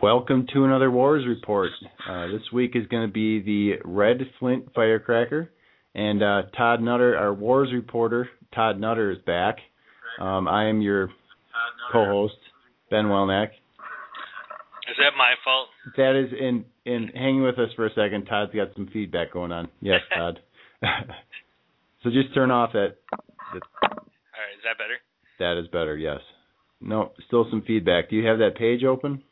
Welcome to another WORS Report. Uh, this week is going to be the Red Flint Firecracker, and uh, Todd Nutter, our WORS reporter, Todd Nutter is back. Um, I am your co-host, Ben Welnack. Is that my fault? That is in in hanging with us for a second. Todd's got some feedback going on. Yes, Todd. so just turn off that. that. All right, is that better? That is better. Yes. No, still some feedback. Do you have that page open?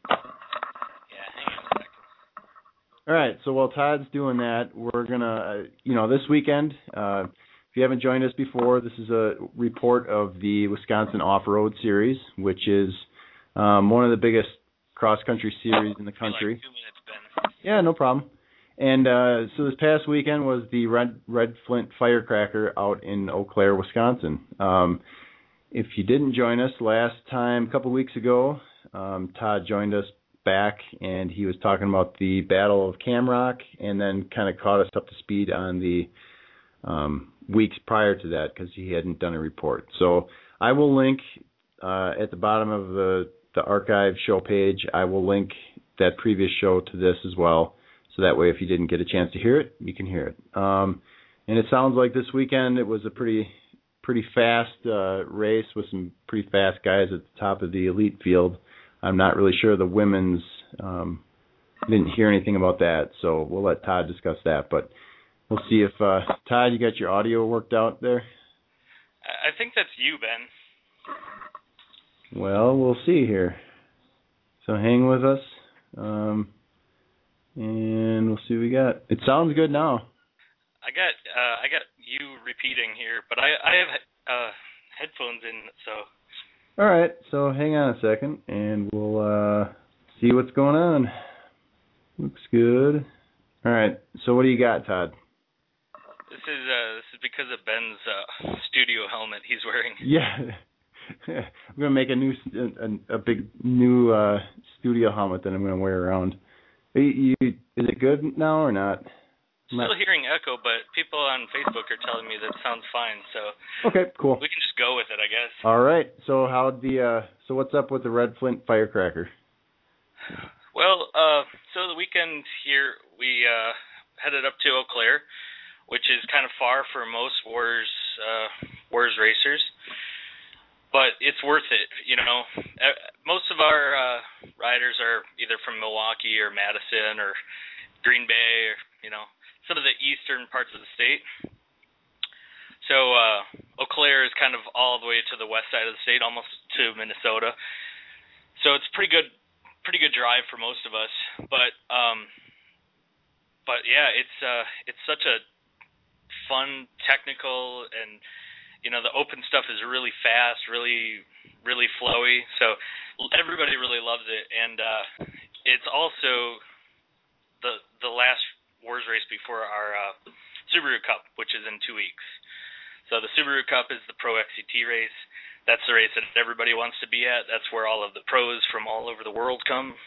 All right. So while Todd's doing that, we're gonna, you know, this weekend. Uh, if you haven't joined us before, this is a report of the Wisconsin Off-Road Series, which is um, one of the biggest cross-country series in the country. Like minutes. Yeah, no problem. And uh, so this past weekend was the Red Red Flint Firecracker out in Eau Claire, Wisconsin. Um, if you didn't join us last time, a couple weeks ago, um, Todd joined us back and he was talking about the Battle of Camrock and then kind of caught us up to speed on the um, weeks prior to that because he hadn't done a report. So I will link uh, at the bottom of the, the archive show page, I will link that previous show to this as well. So that way, if you didn't get a chance to hear it, you can hear it. Um, and it sounds like this weekend it was a pretty pretty fast uh, race with some pretty fast guys at the top of the elite field. I'm not really sure the women's. Um, didn't hear anything about that, so we'll let Todd discuss that. But we'll see if uh, Todd, you got your audio worked out there. I think that's you, Ben. Well, we'll see here. So hang with us, um, and we'll see what we got. It sounds good now. I got uh, I got you repeating here, but I I have uh, headphones in, so all right, so hang on a second, and we'll uh, see what's going on. Looks good. All right, so what do you got, Todd? This is uh, this is because of Ben's uh, studio helmet he's wearing. Yeah, I'm gonna make a new a, a big new uh, studio helmet that I'm gonna wear around. You, you, is it good now or not? Still hearing echo, but people on Facebook are telling me that sounds fine. So okay, cool. We can just go with it, I guess. All right. So how the uh, so what's up with the Red Flint firecracker? Well, uh, so the weekend here we uh, headed up to Eau Claire, which is kind of far for most WORS uh, WORS racers, but it's worth it. You know, most of our uh, riders are either from Milwaukee or Madison or Green Bay, or eastern parts of the state. So uh, Eau Claire is kind of all the way to the west side of the state, almost to Minnesota. So it's pretty good, pretty good drive for most of us. But um, but yeah, it's uh, it's such a fun, technical, and you know the open stuff is really fast, really really flowy. So everybody really loves it, and uh, it's also the the last WORS race before our uh, Subaru Cup, which is in two weeks. So the Subaru Cup is the Pro XCT race. That's the race that everybody wants to be at. That's where all of the pros from all over the world come.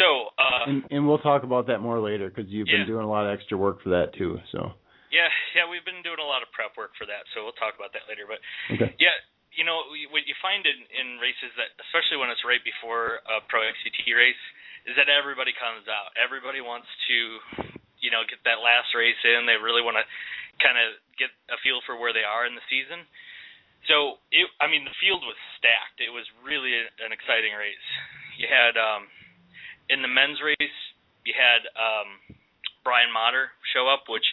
So, uh, and, and we'll talk about that more later because you've yeah. been doing a lot of extra work for that too. So. Yeah, yeah, we've been doing a lot of prep work for that, so we'll talk about that later. But okay. yeah, you know what you find in in races that, especially when it's right before a Pro XCT race, is that everybody comes out. Everybody wants to, you know, get that last race in. They really want to kind of get a feel for where they are in the season. So it, I mean, the field was stacked. It was really an exciting race. You had um, in the men's race, you had um, Brian Matter show up, which,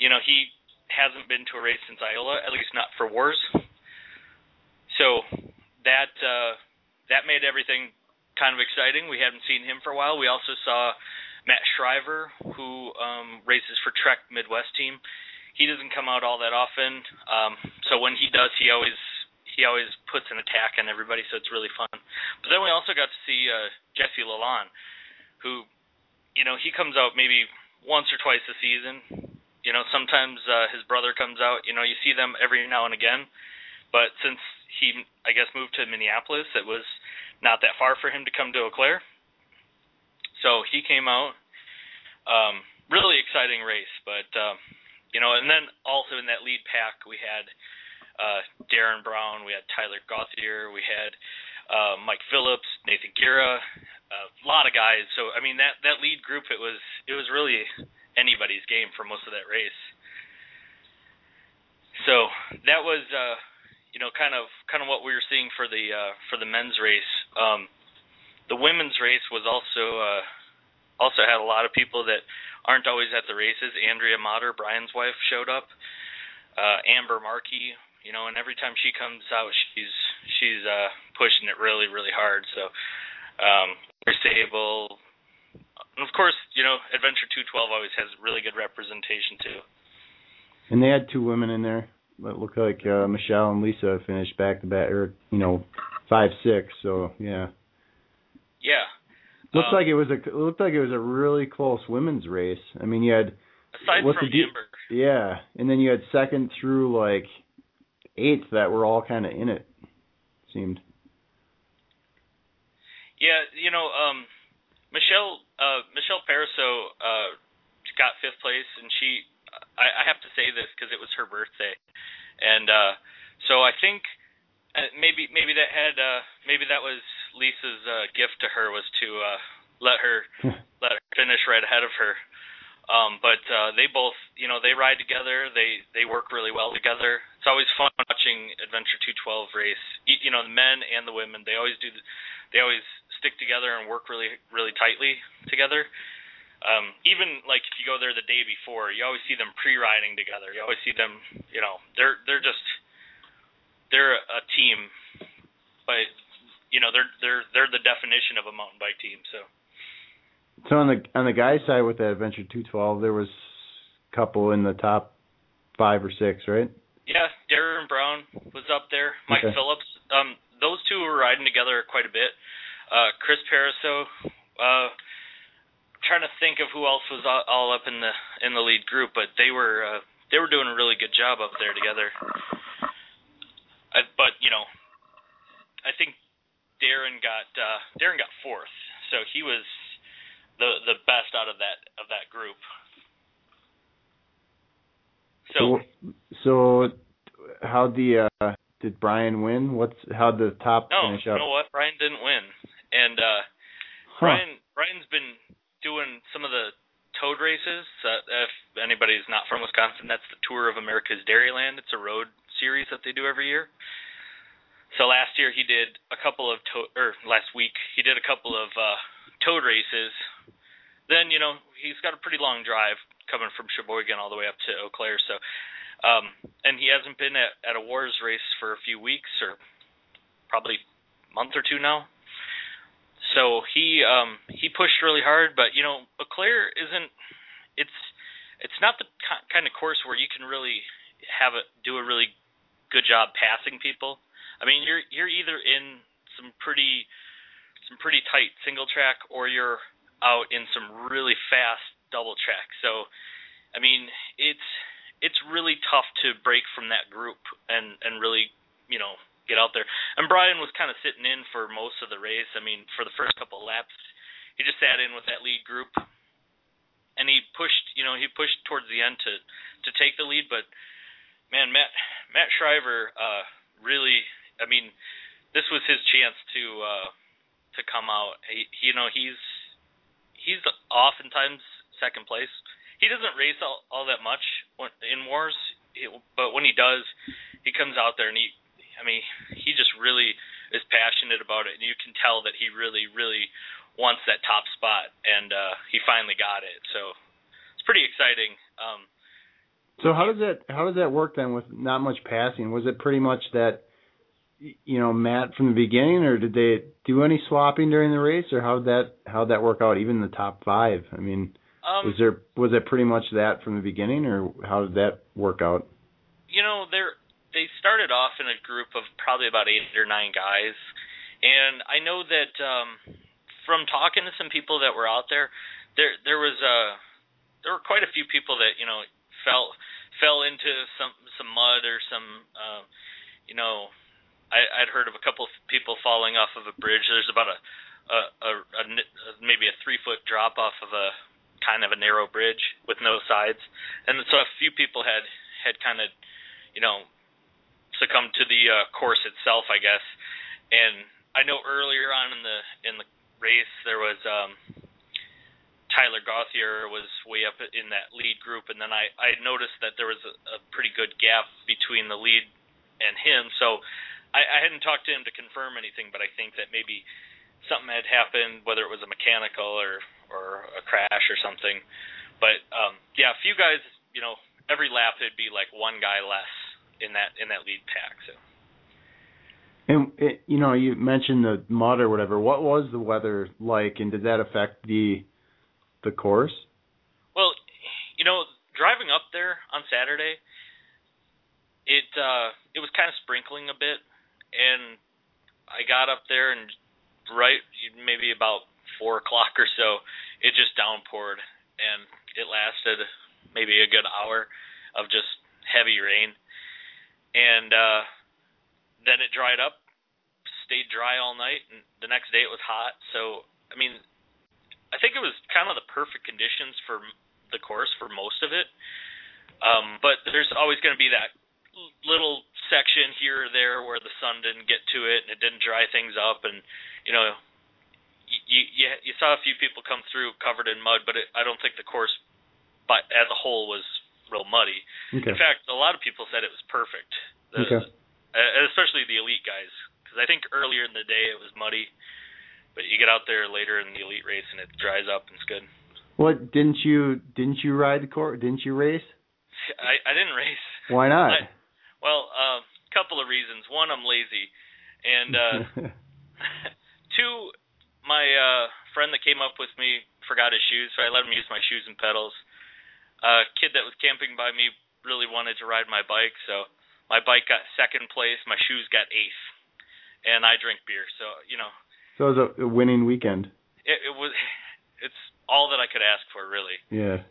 you know, he hasn't been to a race since Iola, at least not for WORS. So that uh, that made everything kind of exciting. We haven't seen him for a while. We also saw Matt Shriver, who um, races for Trek Midwest team. He doesn't come out all that often, um, so when he does, he always he always puts an attack on everybody. So it's really fun. But then we also got to see uh, Jesse Lalonde, who, you know, he comes out maybe once or twice a season. You know, sometimes uh, his brother comes out. You know, you see them every now and again. But since he, I guess, moved to Minneapolis, it was not that far for him to come to Eau Claire. So he came out. Um, really exciting race, but um, you know, and then also in that lead pack we had uh, Darren Brown, we had Tyler Gauthier, we had uh, Mike Phillips, Nathan Gira, a lot of guys. So I mean that that lead group it was it was really anybody's game for most of that race. So that was uh you know kind of kind of what we were seeing for the uh for the men's race. Um the women's race was also uh also had a lot of people that aren't always at the races. Andrea Matter, Brian's wife, showed up. Uh Amber Markey, you know, and every time she comes out she's she's uh pushing it really, really hard. So um Sable and of course, you know, Adventure two twelve always has really good representation too. And they had two women in there. It looked like uh, Michelle and Lisa finished back to back, or you know, five six. So yeah. Yeah. Looks um, like it was a it looked like it was a really close women's race. I mean, you had aside what's from the Amber. yeah, and then you had second through like eighth that were all kind of in it. Seemed. Yeah, you know, um, Michelle uh, Michelle Pariseau uh, got fifth place, and she I, I have to say this because it was her birthday, and uh, so I think uh, maybe maybe that had uh, maybe that was Lisa's uh, gift to her was to uh, let her let her finish right ahead of her. Um, but uh, they both, you know, they ride together. They they work really well together. It's always fun watching Adventure 212 race. You, you know, the men and the women. They always do. They always stick together and work really really tightly together. Um, even like if you go there the day before, you always see them pre-riding together. You always see them, you know, they're they're just they're a team, but you know they're they're they're the definition of a mountain bike team. So. So on the on the guys side with that Adventure 212, there was a couple in the top five or six, right? Yeah, Darren Brown was up there. Mike Okay. Phillips. Um, those two were riding together quite a bit. Uh, Chris Pariseau. Uh, trying to think of who else was all, all up in the in the lead group, but they were uh, they were doing a really good job up there together. I, but you know, I think Darren got uh, Darren got fourth, so he was the the best out of that of that group. So so how the uh did Brian win? What's how the top no, finish you know what? Brian didn't win, and uh, Huh. Brian Brian's been doing some of the toad races. Uh, if anybody's not from Wisconsin, that's the Tour of America's Dairyland. It's a road series that they do every year. So last year he did a couple of to- or last week he did a couple of uh toad races. Then, you know, he's got a pretty long drive coming from Sheboygan all the way up to Eau Claire, so um and he hasn't been at, at a WORS race for a few weeks or probably month or two now. So he um he pushed really hard, but you know, Eau Claire isn't it's it's not the kind of course where you can really have a do a really good job passing people. I mean, you're you're either in some pretty some pretty tight single track or you're out in some really fast double track. So, I mean, it's it's really tough to break from that group and and really, you know, get out there. And Brian was kind of sitting in for most of the race. I mean, for the first couple of laps, he just sat in with that lead group, and he pushed. You know, he pushed towards the end to to take the lead. But man, Matt Matt Shriver uh, really. I mean, this was his chance to uh, to come out. He, you know, he's he's oftentimes second place. He doesn't race all, all that much in WORS, but when he does, he comes out there and he, I mean, he just really is passionate about it, and you can tell that he really, really wants that top spot, and uh, he finally got it. So it's pretty exciting. Um, So how does that how does that work then with not much passing? Was it pretty much that you know Matt from the beginning, or did they do any swapping during the race, or how that how would that work out? Even the top five. I mean, um, was there was it pretty much that from the beginning, or how did that work out? you know, they're they started off in a group of probably about eight or nine guys, and I know that um, from talking to some people that were out there, there there was uh there were quite a few people that you know fell fell into some some mud or some uh, you know I, I'd heard of a couple of people falling off of a bridge. There's about a maybe a three foot drop off of a kind of a narrow bridge with no sides, and so a few people had had kind of you know succumbed to the uh, course itself, I guess. And I know earlier on in the in the race there was um Tyler Gauthier was way up in that lead group, and then I I noticed that there was a, a pretty good gap between the lead and him. So I, I hadn't talked to him to confirm anything, but I think that maybe something had happened, whether it was a mechanical or or a crash or something. But um yeah, a few guys, you know, every lap it'd be like one guy less in that in that lead pack. So. And it, you know, you mentioned the mud or whatever. What was the weather like, and did that affect the the course? Well, you know, driving up there on Saturday, it uh it was kind of sprinkling a bit, and I got up there and right maybe about four o'clock or so, it just downpoured, and it lasted maybe a good hour of just heavy rain, and uh then it dried up stayed dry all night, and the next day it was hot. So I mean, I think it was kind of the perfect conditions for the course for most of it. Um, but there's always going to be that little section here or there where the sun didn't get to it and it didn't dry things up, and you know, you you, you saw a few people come through covered in mud, but it, I don't think the course, but as a whole, was real muddy. Okay. In fact, a lot of people said it was perfect. The, Okay. uh, especially the elite guys, because I think earlier in the day it was muddy, but you get out there later in the elite race and it dries up and it's good. What didn't you didn't you ride the course? Didn't you race? I I didn't race. Why not? I, well, a uh, couple of reasons. One, I'm lazy, and uh, two, my uh, friend that came up with me forgot his shoes, so I let him use my shoes and pedals. A kid that was camping by me really wanted to ride my bike, so my bike got second place, my shoes got eighth, and I drink beer, so you know so it was a winning weekend. it, it was it's all that I could ask for really. Yeah.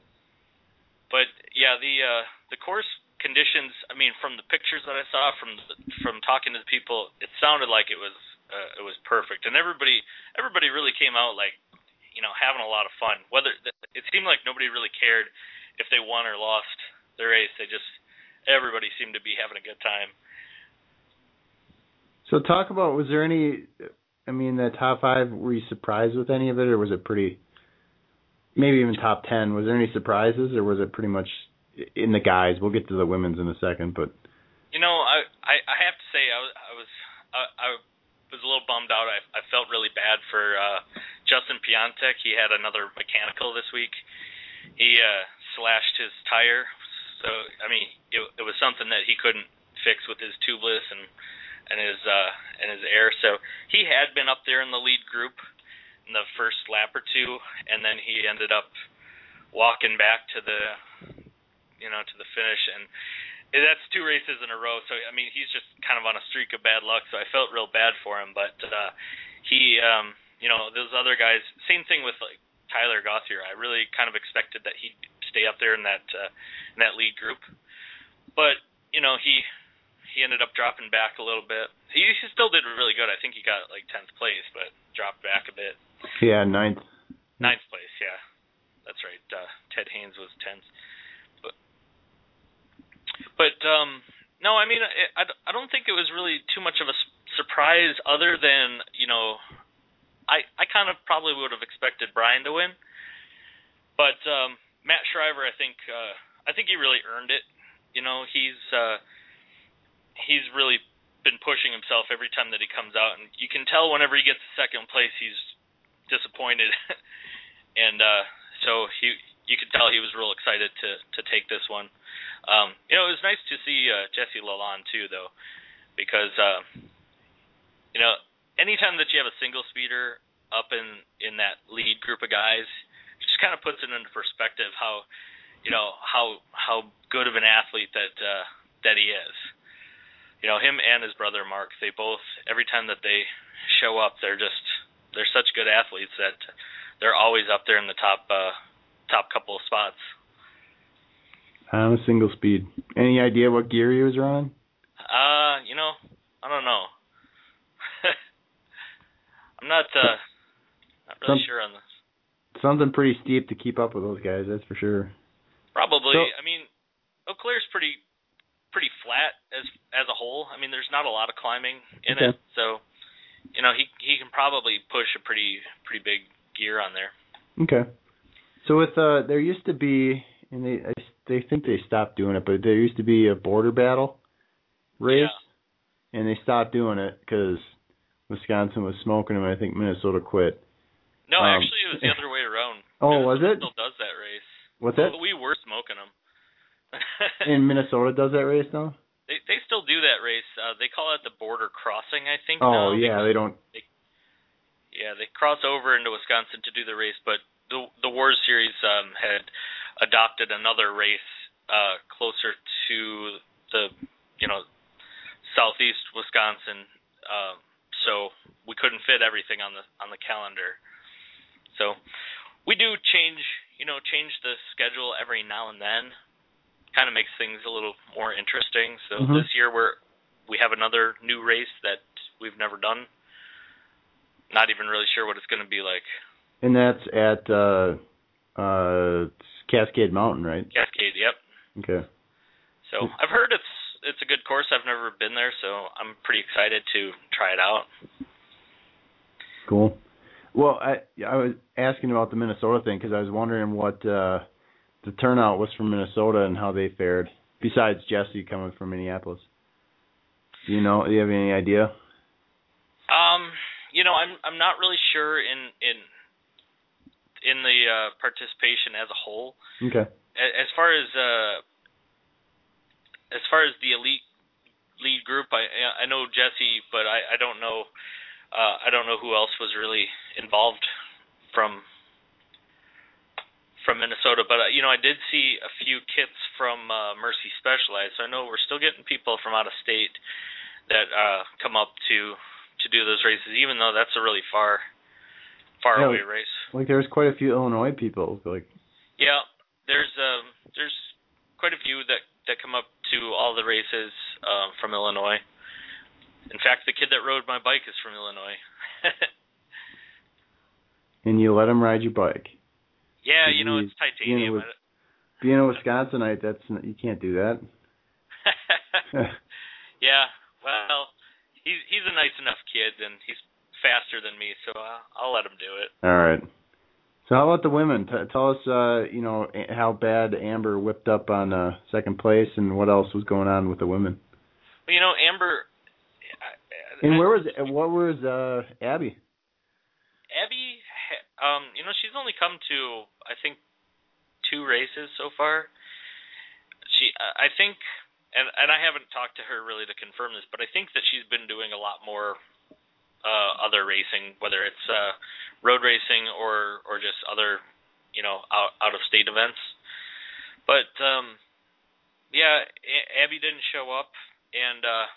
But yeah, the uh the course conditions, I mean from the pictures that I saw from the, from talking to the people, it sounded like it was uh, it was perfect. And everybody everybody really came out like you know having a lot of fun. Whether it seemed like nobody really cared if they won or lost the race. They just everybody seemed to be having a good time. So talk about was there any I mean the top 5 were you surprised with any of it or was it pretty maybe even top 10 was there any surprises or was it pretty much in the guys we'll get to the women's in a second but You know, I I, I have to say I was I was I, I was a little bummed out. I I felt really bad for uh Justin Piantek. He had another mechanical this week. He uh slashed his tire. So I mean, it it was something that he couldn't fix with his tubeless and and his uh and his air. So he had been up there in the lead group in the first lap or two and then he ended up walking back to the you know to the finish and that's two races in a row. So I mean, he's just kind of on a streak of bad luck. So I felt real bad for him. But uh, he, um, you know, those other guys. Same thing with like Tyler Gauthier. I really kind of expected that he'd stay up there in that uh, in that lead group. But you know, he he ended up dropping back a little bit. He, he still did really good. I think he got like tenth place, but dropped back a bit. yeah, ninth. Ninth place, yeah, that's right. Uh, Ted Haynes was tenth. But but um no, I mean I I don't think it was really too much of a surprise other than, you know, I I kind of probably would have expected Brian to win. But um Matt Shriver I think uh I think he really earned it. You know, he's uh he's really been pushing himself every time that he comes out and you can tell whenever he gets second place he's disappointed. and uh so he you could tell he was real excited to to take this one. Um, you know, it was nice to see uh, Jesse Lalonde too, though, because uh, you know, anytime that you have a single speeder up in in that lead group of guys, just kind of puts it into perspective how you know how how good of an athlete that uh, that he is. You know, him and his brother Mark, they both every time that they show up, they're just they're such good athletes that they're always up there in the top uh, top couple of spots. I'm a single speed. Any idea what gear he was running? Uh, you know, I don't know. I'm not uh not really Some- sure on this. Something pretty steep to keep up with those guys, that's for sure. Probably. So- I mean, Eau Claire's pretty pretty flat as as a whole. I mean, there's not a lot of climbing in Okay. it, so you know, he he can probably push a pretty pretty big gear on there. Okay. So with uh, there used to be, and they I, they think they stopped doing it, but there used to be a border battle race, Yeah. and they stopped doing it because Wisconsin was smoking them. I think Minnesota quit. No, Um, actually, it was the other way around. Oh, was it? Still does that race. What's that? We were smoking them. In Minnesota does that race now? they they still do that race. Uh, they call it the border crossing, I think. Oh yeah, they don't. Yeah, they cross over into Wisconsin to do the race, but the the WORS Series um, had adopted another race uh, closer to the you know southeast Wisconsin, uh, so we couldn't fit everything on the on the calendar. So we do change you know change the schedule every now and then. Kind of makes things a little more interesting. So Mhm. this year we're we have another new race that we've never done not even really sure what it's going to be like. And that's at uh uh Cascade Mountain, right? Cascade, yep. Okay. So I've heard it's it's a good course. I've never been there, so I'm pretty excited to try it out. Cool. Well, I I was asking about the Minnesota thing because I was wondering what uh the turnout was from Minnesota and how they fared. Besides Jesse coming from Minneapolis, do you know? Do you have any idea? Um, you know, I'm I'm not really sure in in in the uh, participation as a whole. Okay. As far as uh, as far as the elite lead group, I I know Jesse, but I I don't know uh, I don't know who else was really involved from from Minnesota. But uh, you know, I did see a few kits from uh, Mercy Specialized, so I know we're still getting people from out of state that uh, come up to to do those races, even though that's a really far far Yeah, away race. Like there was quite a few Illinois people. Like Yeah, there's um there's quite a few that that come up to all the races um from Illinois. In fact, the kid that rode my bike is from Illinois. and you let him ride your bike. yeah, you know Being- it's titanium. with- Being a Wisconsinite, that's n- you can't do that. yeah, well, he's he's a nice enough kid and he's faster than me, so I'll, I'll let him do it. All right. So how about the women? T- tell us, uh, you know, how bad Amber whipped up on uh, second place, and what else was going on with the women. Well, you know, Amber. And where was what was uh, Abby? Abby, um, you know, she's only come to I think two races so far. She, I think, and and I haven't talked to her really to confirm this, but I think that she's been doing a lot more uh other racing, whether it's uh road racing or or just other, you know, out out of state events. But um yeah, Abby didn't show up and uh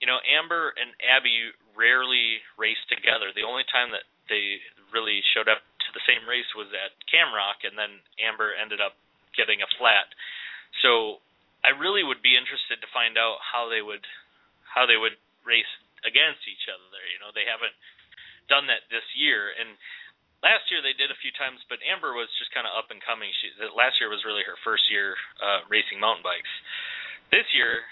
you know, Amber and Abby rarely race together. The only time that they really showed up to the same race was at Camrock, and then Amber ended up getting a flat. So I really would be interested to find out how they would how they would race against each other. You know, they haven't done that this year, and last year they did a few times, but Amber was just kind of up and coming. She last year was really her first year uh, racing mountain bikes. This year,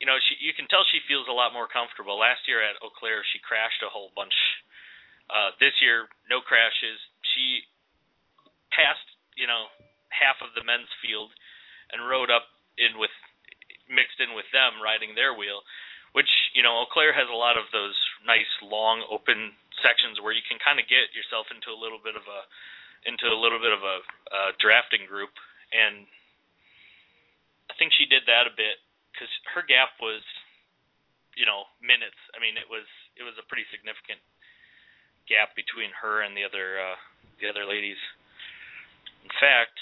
you know, she you can tell she feels a lot more comfortable. Last year at Eau Claire, she crashed a whole bunch. Uh, this year, no crashes. She passed, you know, half of the men's field and rode up in with mixed in with them riding their wheel, which you know, Eau Claire has a lot of those nice long open sections where you can kind of get yourself into a little bit of a into a little bit of a uh, drafting group, and I think she did that a bit because her gap was, you know, minutes. I mean, it was it was a pretty significant gap between her and the other uh, the other ladies. In fact,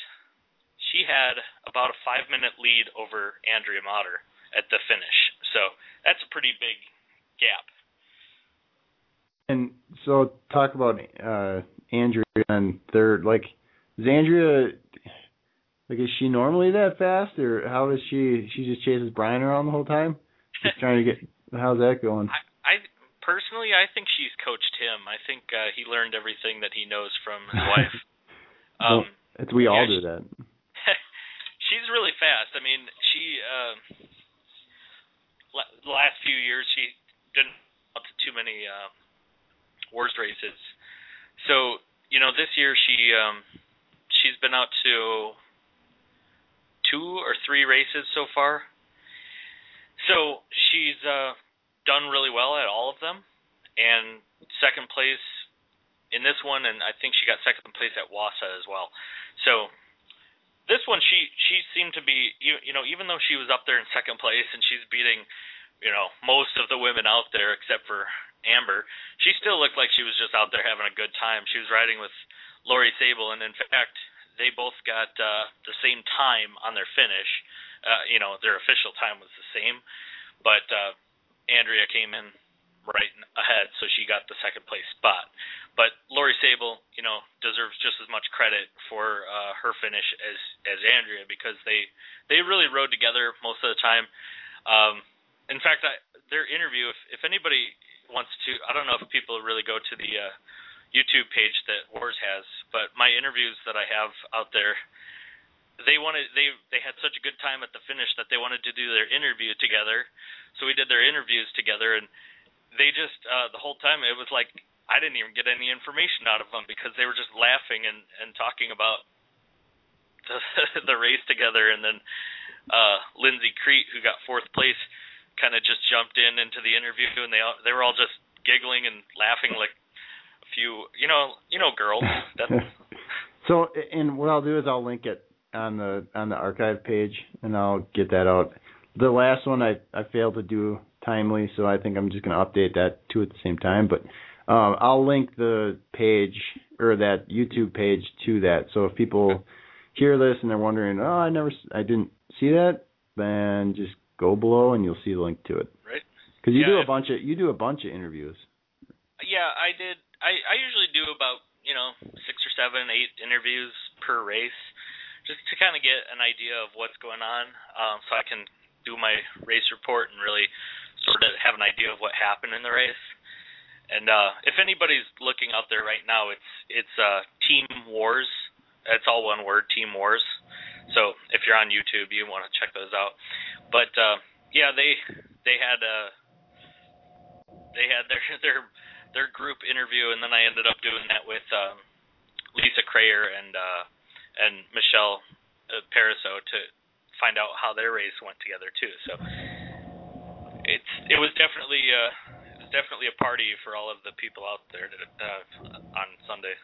she had about a five minute lead over Andrea Matter at the finish. So that's a pretty big gap. And so talk about uh Andrea and third. Like, is Andrea like is she normally that fast, or how does she? She just chases Brian around the whole time, just trying to get. How's that going? I, I personally, I think she's coached him. I think uh, he learned everything that he knows from his wife. well, Um, it's, we all yeah, do that. she's really fast. I mean, she uh, la- the last few years she didn't out to too many uh, WORS races. So you know, this year she um, she's been out to two or three races so far. So she's uh, done really well at all of them, and second place in this one, and I think she got second place at Wausau as well. So this one, she she seemed to be you, you know even though she was up there in second place and she's beating you know most of the women out there except for Amber, she still looked like she was just out there having a good time. She was riding with Lori Sable, and in fact, they both got uh, the same time on their finish. Uh, you know, their official time was the same, but uh, Andrea came in right ahead, so she got the second place spot. But Lori Sable, you know, deserves just as much credit for uh, her finish as as Andrea because they they really rode together most of the time. Um, in fact, I, their interview, if if anybody wants to, I don't know if people really go to the uh, YouTube page that WORS has, but my interviews that I have out there, they wanted they they had such a good time at the finish that they wanted to do their interview together. So we did their interviews together, and they just uh, the whole time it was like I didn't even get any information out of them because they were just laughing and and talking about the the race together, and then uh Lindsay Crete, who got fourth place kind of just jumped in into the interview, and they all, they were all just giggling and laughing like few, you know, you know, girls. So, and what I'll do is I'll link it on the on the archive page, and I'll get that out. The last one I I failed to do timely, so I think I'm just going to update that too at the same time. But um, I'll link the page or that YouTube page to that. So if people hear this and they're wondering, oh, I never, I didn't see that, then just go below and you'll see the link to it. Right. Because you yeah, do a bunch of you do a bunch of interviews. Yeah, I did. I I usually do about you know six or seven, eight interviews per race, just to kind of get an idea of what's going on, um, so I can do my race report and really sort of have an idea of what happened in the race. And uh, if anybody's looking out there right now, it's it's uh, Team WORS. It's all one word, Team WORS. So if you're on YouTube, you want to check those out. But uh, yeah, they they had uh, they had their their their group interview, and then I ended up doing that with um, Lisa Crayer and uh, and Michelle uh, Pariseau to find out how their race went together too. So it's it was definitely uh, it was definitely a party for all of the people out there to, uh, on Sunday.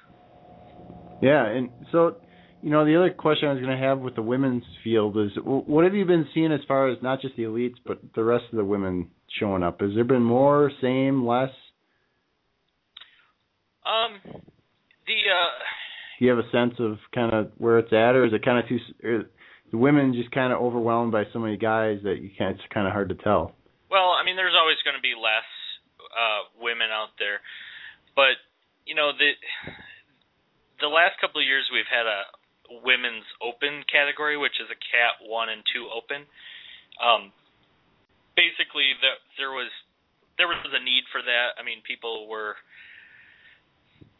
Yeah, and so you know, the other question I was going to have with the women's field is, what have you been seeing as far as not just the elites, but the rest of the women showing up? Has there been more, same, less? Um, the uh, you have a sense of kind of where it's at, or is it kind of too? the women just kind of overwhelmed by so many guys that you can't. It's kind of hard to tell. Well, I mean, there's always going to be less uh, women out there, but you know the the last couple of years we've had a women's open category, which is a cat one and two open. Um, basically, the, there was there was a need for that. I mean, people were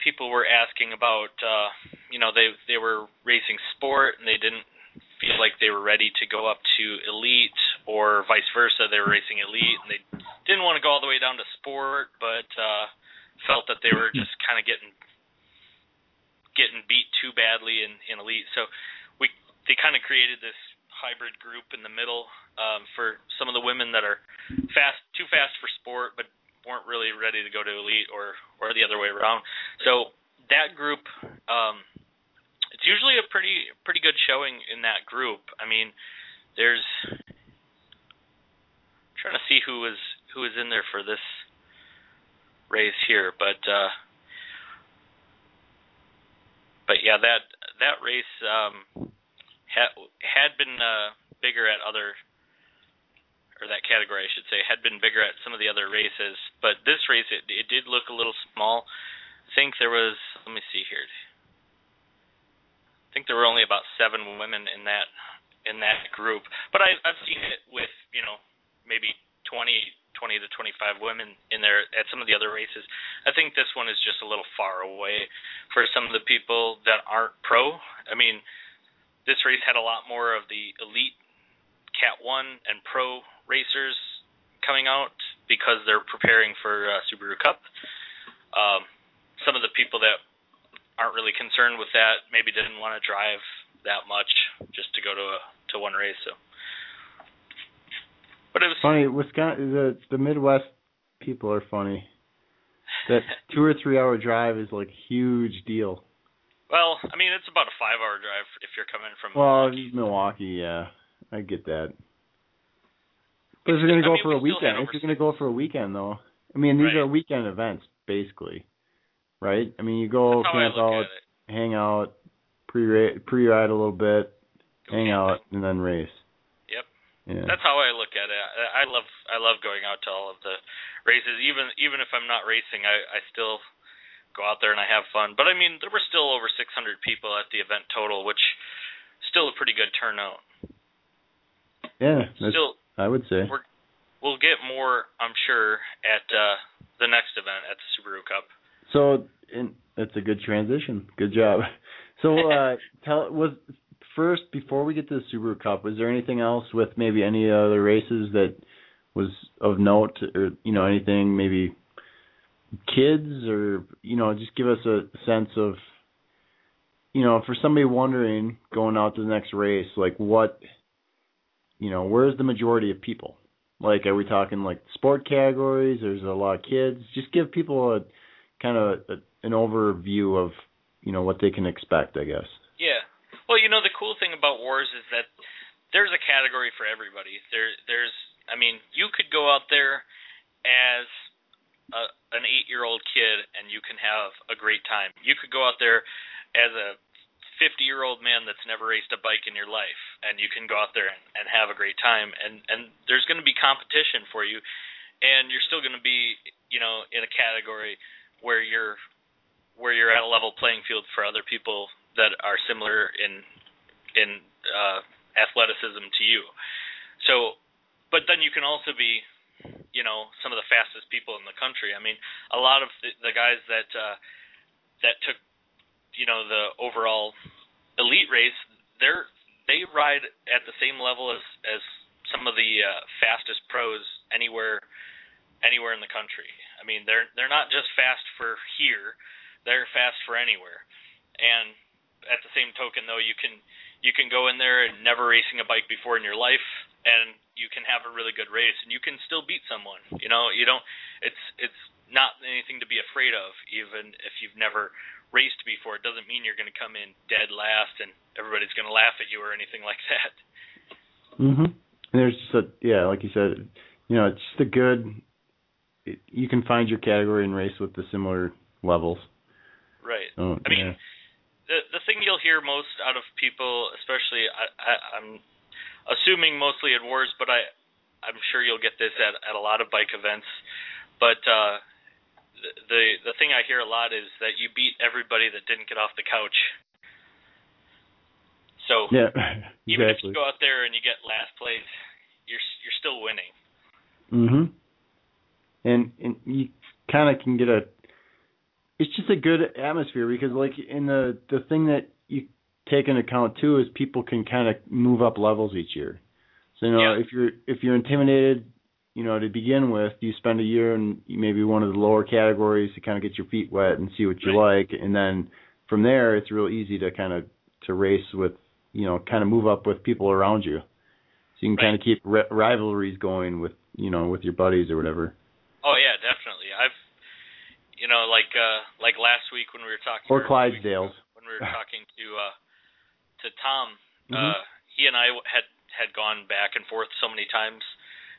people were asking about uh, you know they they were racing sport and they didn't feel like they were ready to go up to elite or vice versa they were racing elite and they didn't want to go all the way down to sport but uh felt that they were just kind of getting getting beat too badly in, in elite. So we they kind of created this hybrid group in the middle um, for some of the women that are fast too fast for sport but weren't really ready to go to elite or or the other way around. So that group um it's usually a pretty pretty good showing in that group. I mean, there's I'm trying to see who was who was in there for this race here, but uh but yeah, that that race um, had had been uh, bigger at other or that category, I should say, had been bigger at some of the other races. But this race, it, it did look a little small. I think there was, let me see here. I think there were only about seven women in that in that group. But I, I've seen it with, you know, maybe 20 20 to 25 women in there at some of the other races. I think this one is just a little far away for some of the people that aren't pro. I mean, this race had a lot more of the elite Cat 1 and pro racers coming out because they're preparing for uh, Subaru Cup. Um, some of the people that aren't really concerned with that maybe didn't want to drive that much just to go to a to one race. So, but it was funny. Wisconsin, the the Midwest people are funny. That two or three hour drive is like a huge deal. Well, I mean, it's about a five hour drive if you're coming from well, Milwaukee. Milwaukee, yeah, I get that. But if you're gonna go I mean, for a we weekend, if you're gonna go for a weekend though, I mean these Right. are weekend events basically, right? I mean you go That's how I camp out, hang out, pre pre ride a little bit, Go hang camping. out, and then race. Yep. Yeah. That's how I look at it. I, I love I love going out to all of the races. Even even if I'm not racing, I I still go out there and I have fun. But I mean, there were still over 600 people at the event total, which still a pretty good turnout. yeah, Still, I would say. we're we'll get more, I'm sure, at uh the next event at the Subaru Cup. So, and that's a good transition. Good job. So, uh, tell was first before we get to the Subaru Cup, was there anything else with maybe any other races that was of note, or you know anything maybe kids, or you know just give us a sense of, you know, for somebody wondering going out to the next race, like what, you know, where's the majority of people? Like, are we talking like sport categories? There's a lot of kids. Just give people a kind of a, an overview of you know what they can expect, I guess. Yeah. Well, you know the cool thing about WORS is that there's a category for everybody. There there's I mean, you could go out there as a, an 8-year-old kid and you can have a great time. You could go out there as a 50-year-old man that's never raced a bike in your life and you can go out there and, and have a great time and and there's going to be competition for you and you're still going to be, you know, in a category where you're where you're at a level playing field for other people that are similar in in uh, athleticism to you. So, but then you can also be, you know, some of the fastest people in the country. I mean, a lot of the, the guys that uh, that took, you know, the overall elite race, they're they ride at the same level as as some of the uh, fastest pros anywhere anywhere in the country. I mean, they're they're not just fast for here they're fast for anywhere. And at the same token, though, you can you can go in there and never racing a bike before in your life, and you can have a really good race, and you can still beat someone. You know, you don't. It's it's not anything to be afraid of, even if you've never raced before. It doesn't mean you're going to come in dead last and everybody's going to laugh at you or anything like that. Mhm. There's just a yeah, like you said, you know, it's just a good. It, you can find your category and race with the similar levels. Right. So, I mean, yeah. the the thing you'll hear most out of people, especially I, I, I'm assuming mostly at WORS, but I I'm sure you'll get this at at a lot of bike events. But uh, the the thing I hear a lot is that you beat everybody that didn't get off the couch. So yeah, even if you go out there and you get last place, you're you're still winning. Mhm. And and you kind of can get a. It's just a good atmosphere because, like, in the the thing that you take into account too is people can kind of move up levels each year. So you know, Yeah. if you're if you're intimidated, you know, to begin with, you spend a year in maybe one of the lower categories to kind of get your feet wet and see what you like, and then from there, it's real easy to kind of to race with, you know, kind of move up with people around you. So you can kind of keep ri- rivalries going with, you know, with your buddies or whatever. Oh yeah, definitely. I've you know like uh like last week when we were talking Or two weeks ago, Clydesdales. when we were talking to uh to Tom Mhm. uh he and I had had gone back and forth so many times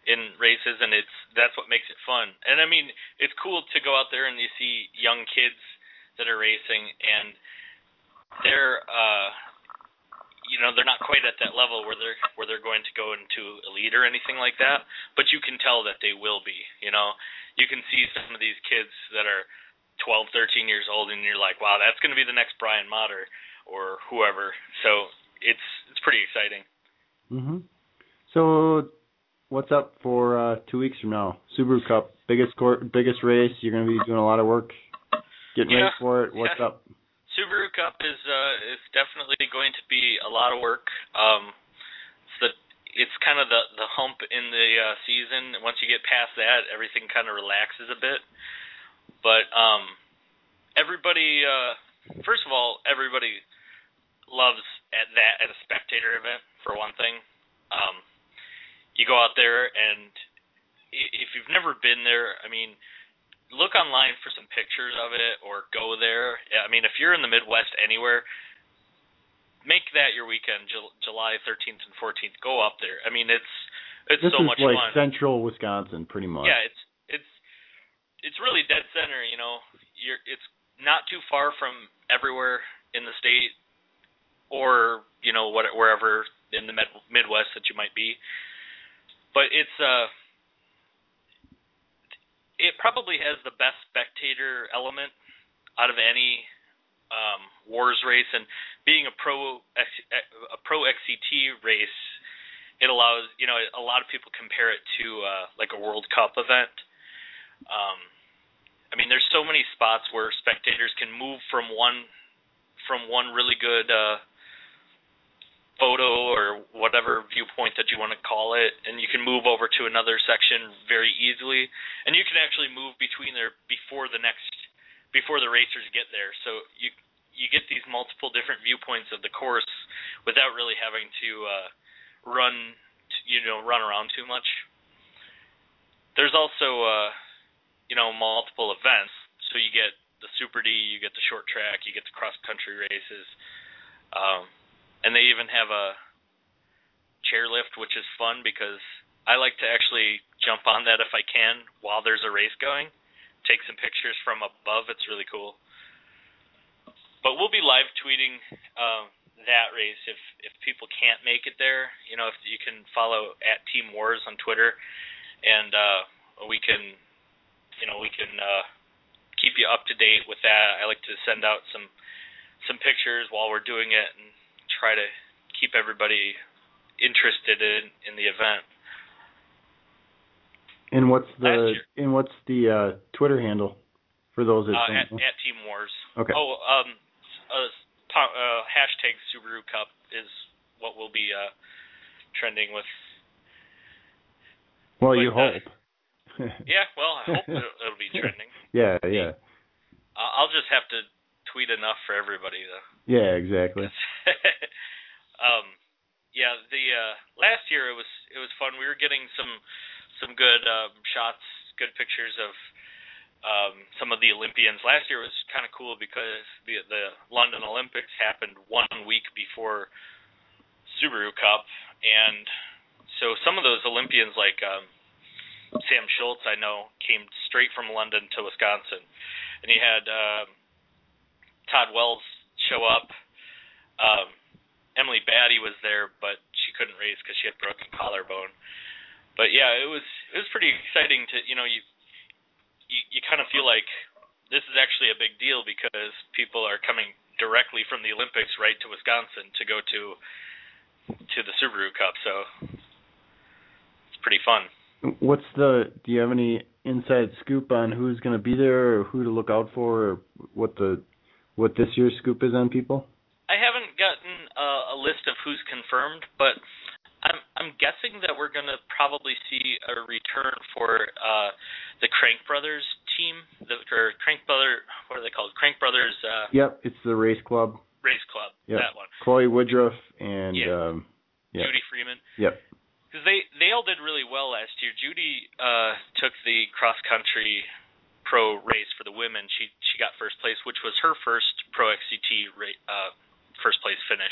in races and it's that's what makes it fun. And I mean, it's cool to go out there and you see young kids that are racing and they're uh you know, they're not quite at that level where they're where they're going to go into elite or anything like that, but you can tell that they will be, you know. You can see some of these kids that are 12, 13 years old and you're like, "Wow, that's going to be the next Brian Matter or whoever." So, it's it's pretty exciting. Mhm. So, what's up for uh two weeks from now? Subaru Cup, biggest court, biggest race. You're going to be doing a lot of work, getting Yeah. ready for it. What's Yeah. up? Subaru Cup is uh is definitely going to be a lot of work. Um it's the it's kind of the the hump in the uh, season. Once you get past that, everything kind of relaxes a bit. But um, everybody, uh, first of all, everybody loves at that at a spectator event for one thing. Um, you go out there and if you've never been there, I mean, look online for some pictures of it or go there. I mean, if you're in the Midwest anywhere, make that your weekend, July 13th and 14th. Go up there. I mean, it's it's this so much like fun. central Wisconsin, pretty much. Yeah, it's it's it's really dead center. You know, you're it's not too far from everywhere in the state, or you know, what wherever in the Midwest that you might be. But it's uh, it probably has the best spectator element out of any um, WORS race, and being a pro a pro XCT race, it allows you know a lot of people compare it to uh, like a World Cup event. Um, I mean, there's so many spots where spectators can move from one from one really good uh, photo or whatever viewpoint that you want to call it, and you can move over to another section very easily, and you can actually move between there before the next before the racers get there. So you you get these multiple different viewpoints of the course without really having to uh, run you know run around too much. There's also uh, you know multiple events, so you get the Super D, you get the short track, you get the cross country races, um, and they even have a chairlift, which is fun because I like to actually jump on that if I can while there's a race going take some pictures from above. It's really cool. But we'll be live tweeting um, that race if if people can't make it there. You know, if you can follow at Team WORS on Twitter, and uh, we can, you know, we can uh, keep you up to date with that. I like to send out some some pictures while we're doing it and try to keep everybody interested in in the event. And what's the and what's the uh, Twitter handle for those that uh, at, at Team WORS. Okay. Oh, um, uh, uh, hashtag Subaru Cup is what will be uh, trending with. Well, you uh, hope. yeah, well, I hope it'll, it'll be trending. yeah, yeah. I'll just have to tweet enough for everybody, though. Yeah, exactly. um, yeah, the uh, last year it was it was fun. We were getting some some good um, shots, good pictures of um, some of the Olympians. Last year was kind of cool because the the London Olympics happened one week before Subaru Cup, and so some of those Olympians like um, Sam Schultz, I know, came straight from London to Wisconsin, and he had uh, Todd Wells show up. Um, Emily Batty was there, but she couldn't race because she had broken collarbone but yeah, it was it was pretty exciting to you know you you, you kind of feel like this is actually a big deal because people are coming directly from the Olympics right to Wisconsin to go to to the Subaru Cup, so it's pretty fun. What's the? Do you have any inside scoop on who's going to be there, or who to look out for, or what the what this year's scoop is on people? I haven't gotten a, a list of who's confirmed, but I'm I'm guessing that we're going to probably see a return for uh, the Crank Brothers team, the or Crank Brother, what are they called? Crank Brothers. Uh, yep, it's the race club. Race club. Yep. That one. Chloe Woodruff and yeah. um, yep. Judy Freeman. Yep. Because they they all did really well last year. Judy uh, took the cross country pro race for the women. She she got first place, which was her first pro XCT ra- uh, first place finish.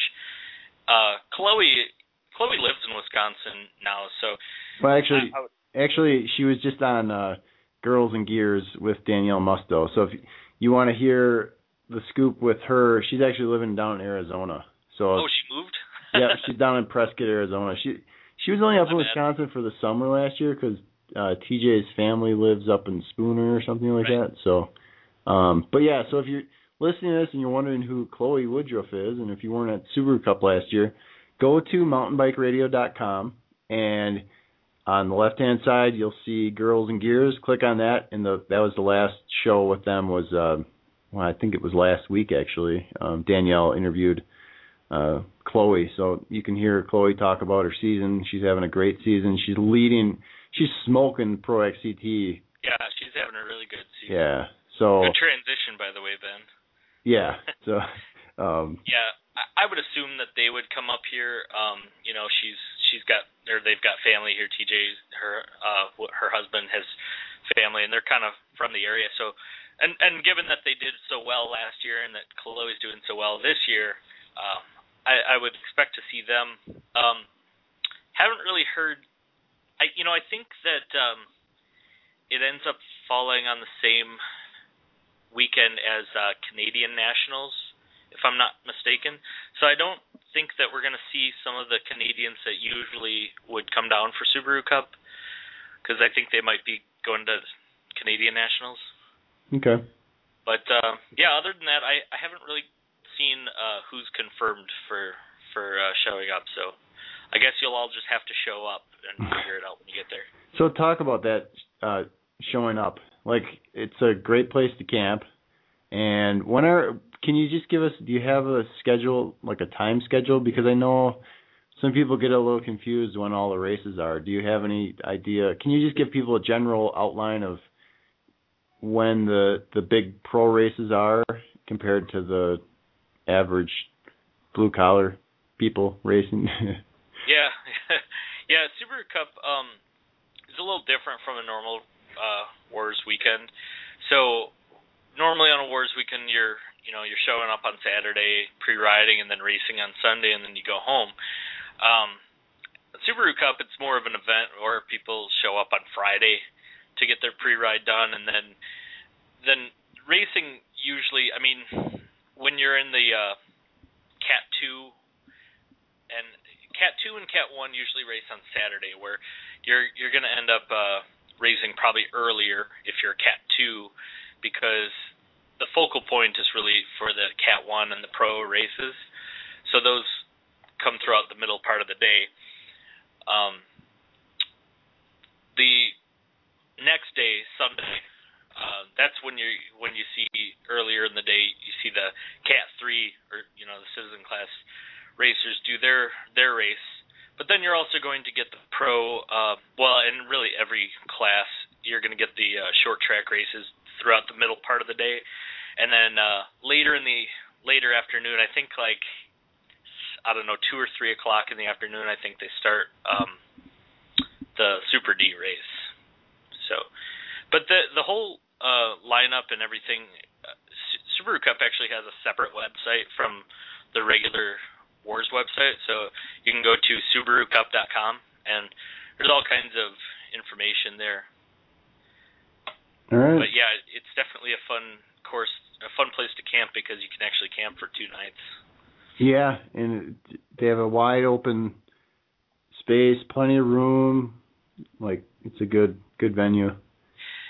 Uh, Chloe Chloe lives in Wisconsin now, so. Well, actually, I, I actually, she was just on uh, Girls and Gears with Danielle Musto. So if you want to hear the scoop with her, she's actually living down in Arizona. So. Oh, she moved. yeah, she's down in Prescott, Arizona. She she was only up in Wisconsin for the summer last year because uh, TJ's family lives up in Spooner or something like right. that. So, um, but yeah, so if you're listening to this and you're wondering who Chloe Woodruff is, and if you weren't at Subaru Cup last year, go to mountainbikeradio.com and on the left hand side you'll see Girls and Gears. Click on that, and the that was the last show with them was uh, well I think it was last week actually. Um, Danielle interviewed uh, Chloe. So you can hear Chloe talk about her season. She's having a great season. She's leading. She's smoking Pro XCT. Yeah, she's having a really good season. Yeah. So good transition, by the way, Ben. Yeah. So. um Yeah, I, I would assume that they would come up here. Um, you know, she's she's got or they've got family here. TJ, her uh, her husband has family, and they're kind of from the area. So, and and given that they did so well last year, and that Chloe's doing so well this year, um, I, I would expect to see them. Um, haven't really heard. I you know I think that um, it ends up falling on the same weekend as uh, Canadian Nationals, if I'm not mistaken. So I don't think that we're going to see some of the Canadians that usually would come down for Subaru Cup, because I think they might be going to Canadian Nationals. Okay. But uh, yeah, other than that, I, I haven't really seen uh, who's confirmed for for uh, showing up. So I guess you'll all just have to show up and figure it out when you get there. So talk about that uh, showing up. Like it's a great place to camp. And when are can you just give us do you have a schedule like a time schedule because I know some people get a little confused when all the races are. Do you have any idea? Can you just give people a general outline of when the the big pro races are compared to the average blue collar people racing? yeah. yeah, Subaru Cup um is a little different from a normal uh, WORS weekend. So normally on a WORS weekend, you're you know you're showing up on Saturday, pre-riding, and then racing on Sunday, and then you go home. Um, Subaru Cup, it's more of an event where people show up on Friday to get their pre-ride done, and then then racing usually. I mean, when you're in the uh, Cat two and Cat two and Cat one usually race on Saturday, where you're you're going to end up uh, raising probably earlier if you're a Cat 2 because the focal point is really for the Cat 1 and the Pro races. So those come throughout the middle part of the day. Um, the next day, Sunday, uh, that's when you when you see earlier in the day you see the Cat 3 or you know the Citizen class racers do their their race but then you're also going to get the pro, uh, well, and really every class, you're going to get the uh, short track races throughout the middle part of the day, and then uh, later in the later afternoon, I think like I don't know two or three o'clock in the afternoon, I think they start um, the Super D race. So, but the the whole uh, lineup and everything, uh, Subaru Cup actually has a separate website from the regular WORS website. So you can go to SubaruCup.com, and there's all kinds of information there. All right. But yeah, it's definitely a fun course, a fun place to camp because you can actually camp for two nights. Yeah, and they have a wide open space, plenty of room. Like it's a good good venue.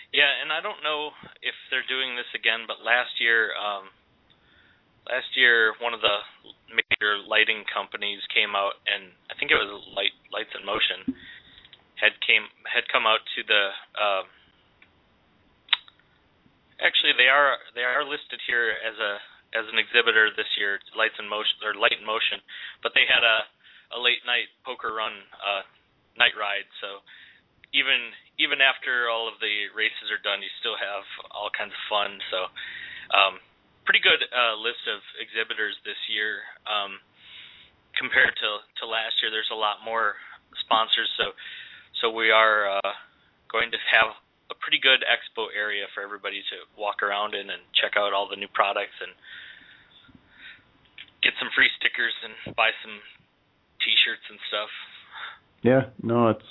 Yeah, and I don't know if they're doing this again, but last year um last year one of the major lighting companies came out and I think it was Light Lights in Motion had came had come out to the uh, actually they are they are listed here as a as an exhibitor this year Lights in Motion or Light in Motion but they had a a late night poker run uh night ride so even even after all of the races are done you still have all kinds of fun so um pretty good uh, list of exhibitors this year um, compared to to last year. There's a lot more sponsors, so so we are uh, going to have a pretty good expo area for everybody to walk around in and check out all the new products and get some free stickers and buy some t-shirts and stuff. Yeah, no, it's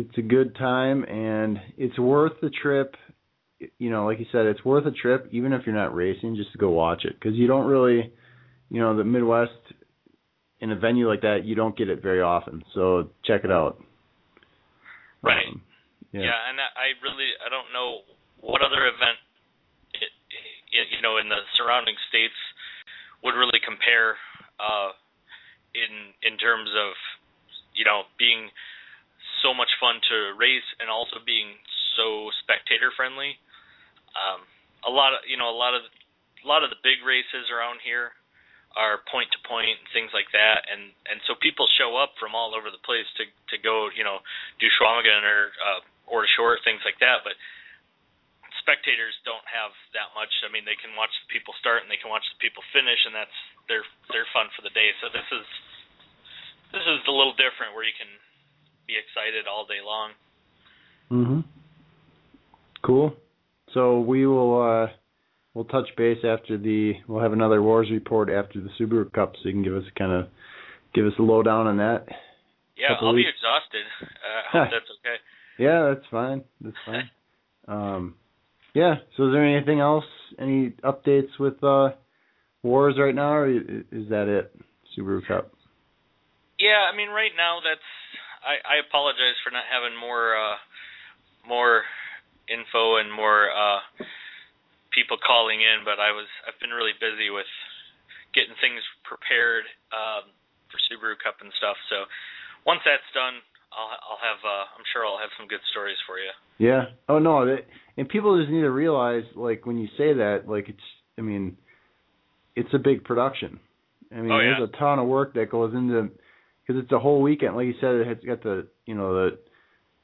it's a good time and it's worth the trip you know, like you said, it's worth a trip even if you're not racing, just to go watch it because you don't really, you know, the Midwest in a venue like that, you don't get it very often. So check it out. Right. Um, yeah. yeah, and I really I don't know what other event, it, it, you know, in the surrounding states would really compare uh, in in terms of you know being so much fun to race and also being so spectator friendly. Um, a lot of you know a lot of a lot of the big races around here are point to point and things like that, and and so people show up from all over the place to to go, you know, do Chequamegon or uh, or short things like that, but spectators don't have that much. I mean, they can watch the people start and they can watch the people finish, and that's their their fun for the day. So this is this is a little different where you can be excited all day long. Mhm. Cool. So we will uh we'll touch base after the we'll have another WORS report after the Subaru Cup so you can give us kind of give us a lowdown on that. Yeah, I'll weeks. be exhausted. Uh, I hope that's okay. Yeah, that's fine. That's fine. um yeah, so is there anything else? Any updates with uh WORS right now or is that it? Subaru Cup. Yeah, I mean right now that's I, I apologize for not having more uh more info and more uh people calling in, but I was I've been really busy with getting things prepared um for Subaru Cup and stuff. So once that's done, I'll I'll have uh I'm sure I'll have some good stories for you. Yeah. Oh no, that, and people just need to realize like when you say that like it's I mean it's a big production. I mean, oh, yeah. there's a ton of work that goes into because it's a whole weekend. Like you said, it's got the you know the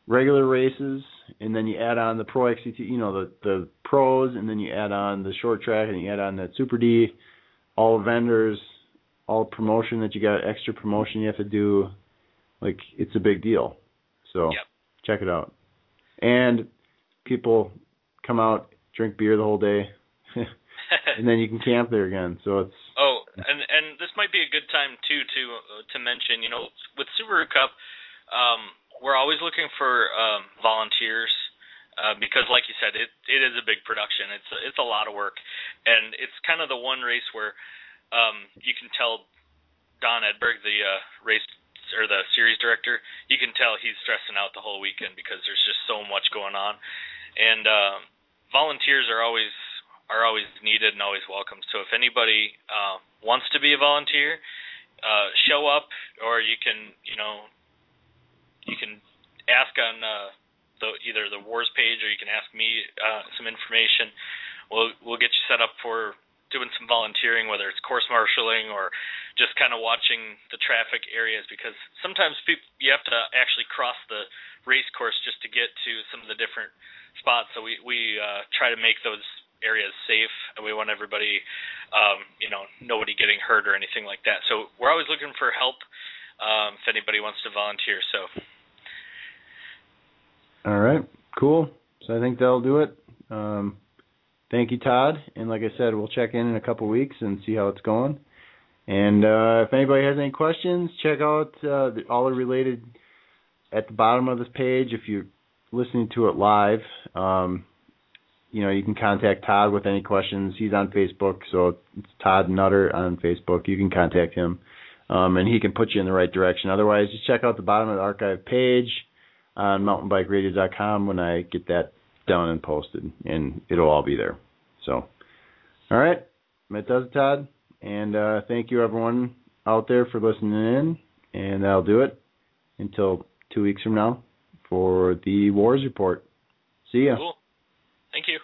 regular races, and then you add on the pro XCT, you know the the pros, and then you add on the short track, and you add on that Super D, all vendors, all promotion that you got, extra promotion you have to do. Like it's a big deal. So yep. check it out. And people come out, drink beer the whole day. and then you can camp there again. So it's oh, and and this might be a good time too to uh, to mention. You know, with Subaru Cup, um, we're always looking for um, volunteers uh, because, like you said, it it is a big production. It's a, it's a lot of work, and it's kind of the one race where um, you can tell Don Edberg, the uh, race or the series director, you can tell he's stressing out the whole weekend because there's just so much going on, and uh, volunteers are always are always needed and always welcome. So if anybody uh, wants to be a volunteer, uh, show up, or you can, you know, ask on uh, the either the WORS page or you can ask me uh, some information. We'll we'll get you set up for doing some volunteering, whether it's course marshaling or just kind of watching the traffic areas, because sometimes people you have to actually cross the race course just to get to some of the different spots. So we we uh, try to make those areas safe, and we want everybody, um, you know, nobody getting hurt or anything like that. So we're always looking for help um, if anybody wants to volunteer. So. All right, cool. So I think that'll do it. Um, thank you, Todd. And like I said, we'll check in in a couple weeks and see how it's going. And uh, if anybody has any questions, check out uh, the, all the related at the bottom of this page. If you're listening to it live, um, you know, you can contact Todd with any questions. He's on Facebook, so it's Todd Nutter on Facebook. You can contact him, um, and he can put you in the right direction. Otherwise, just check out the bottom of the archive page on mountainbikeradio.com when I get that done and posted, and it'll all be there. So, all right, that does it, Todd. And uh, thank you, everyone out there, for listening in. And that'll do it until two weeks from now for the WORS Report. See ya. Cool. Thank you.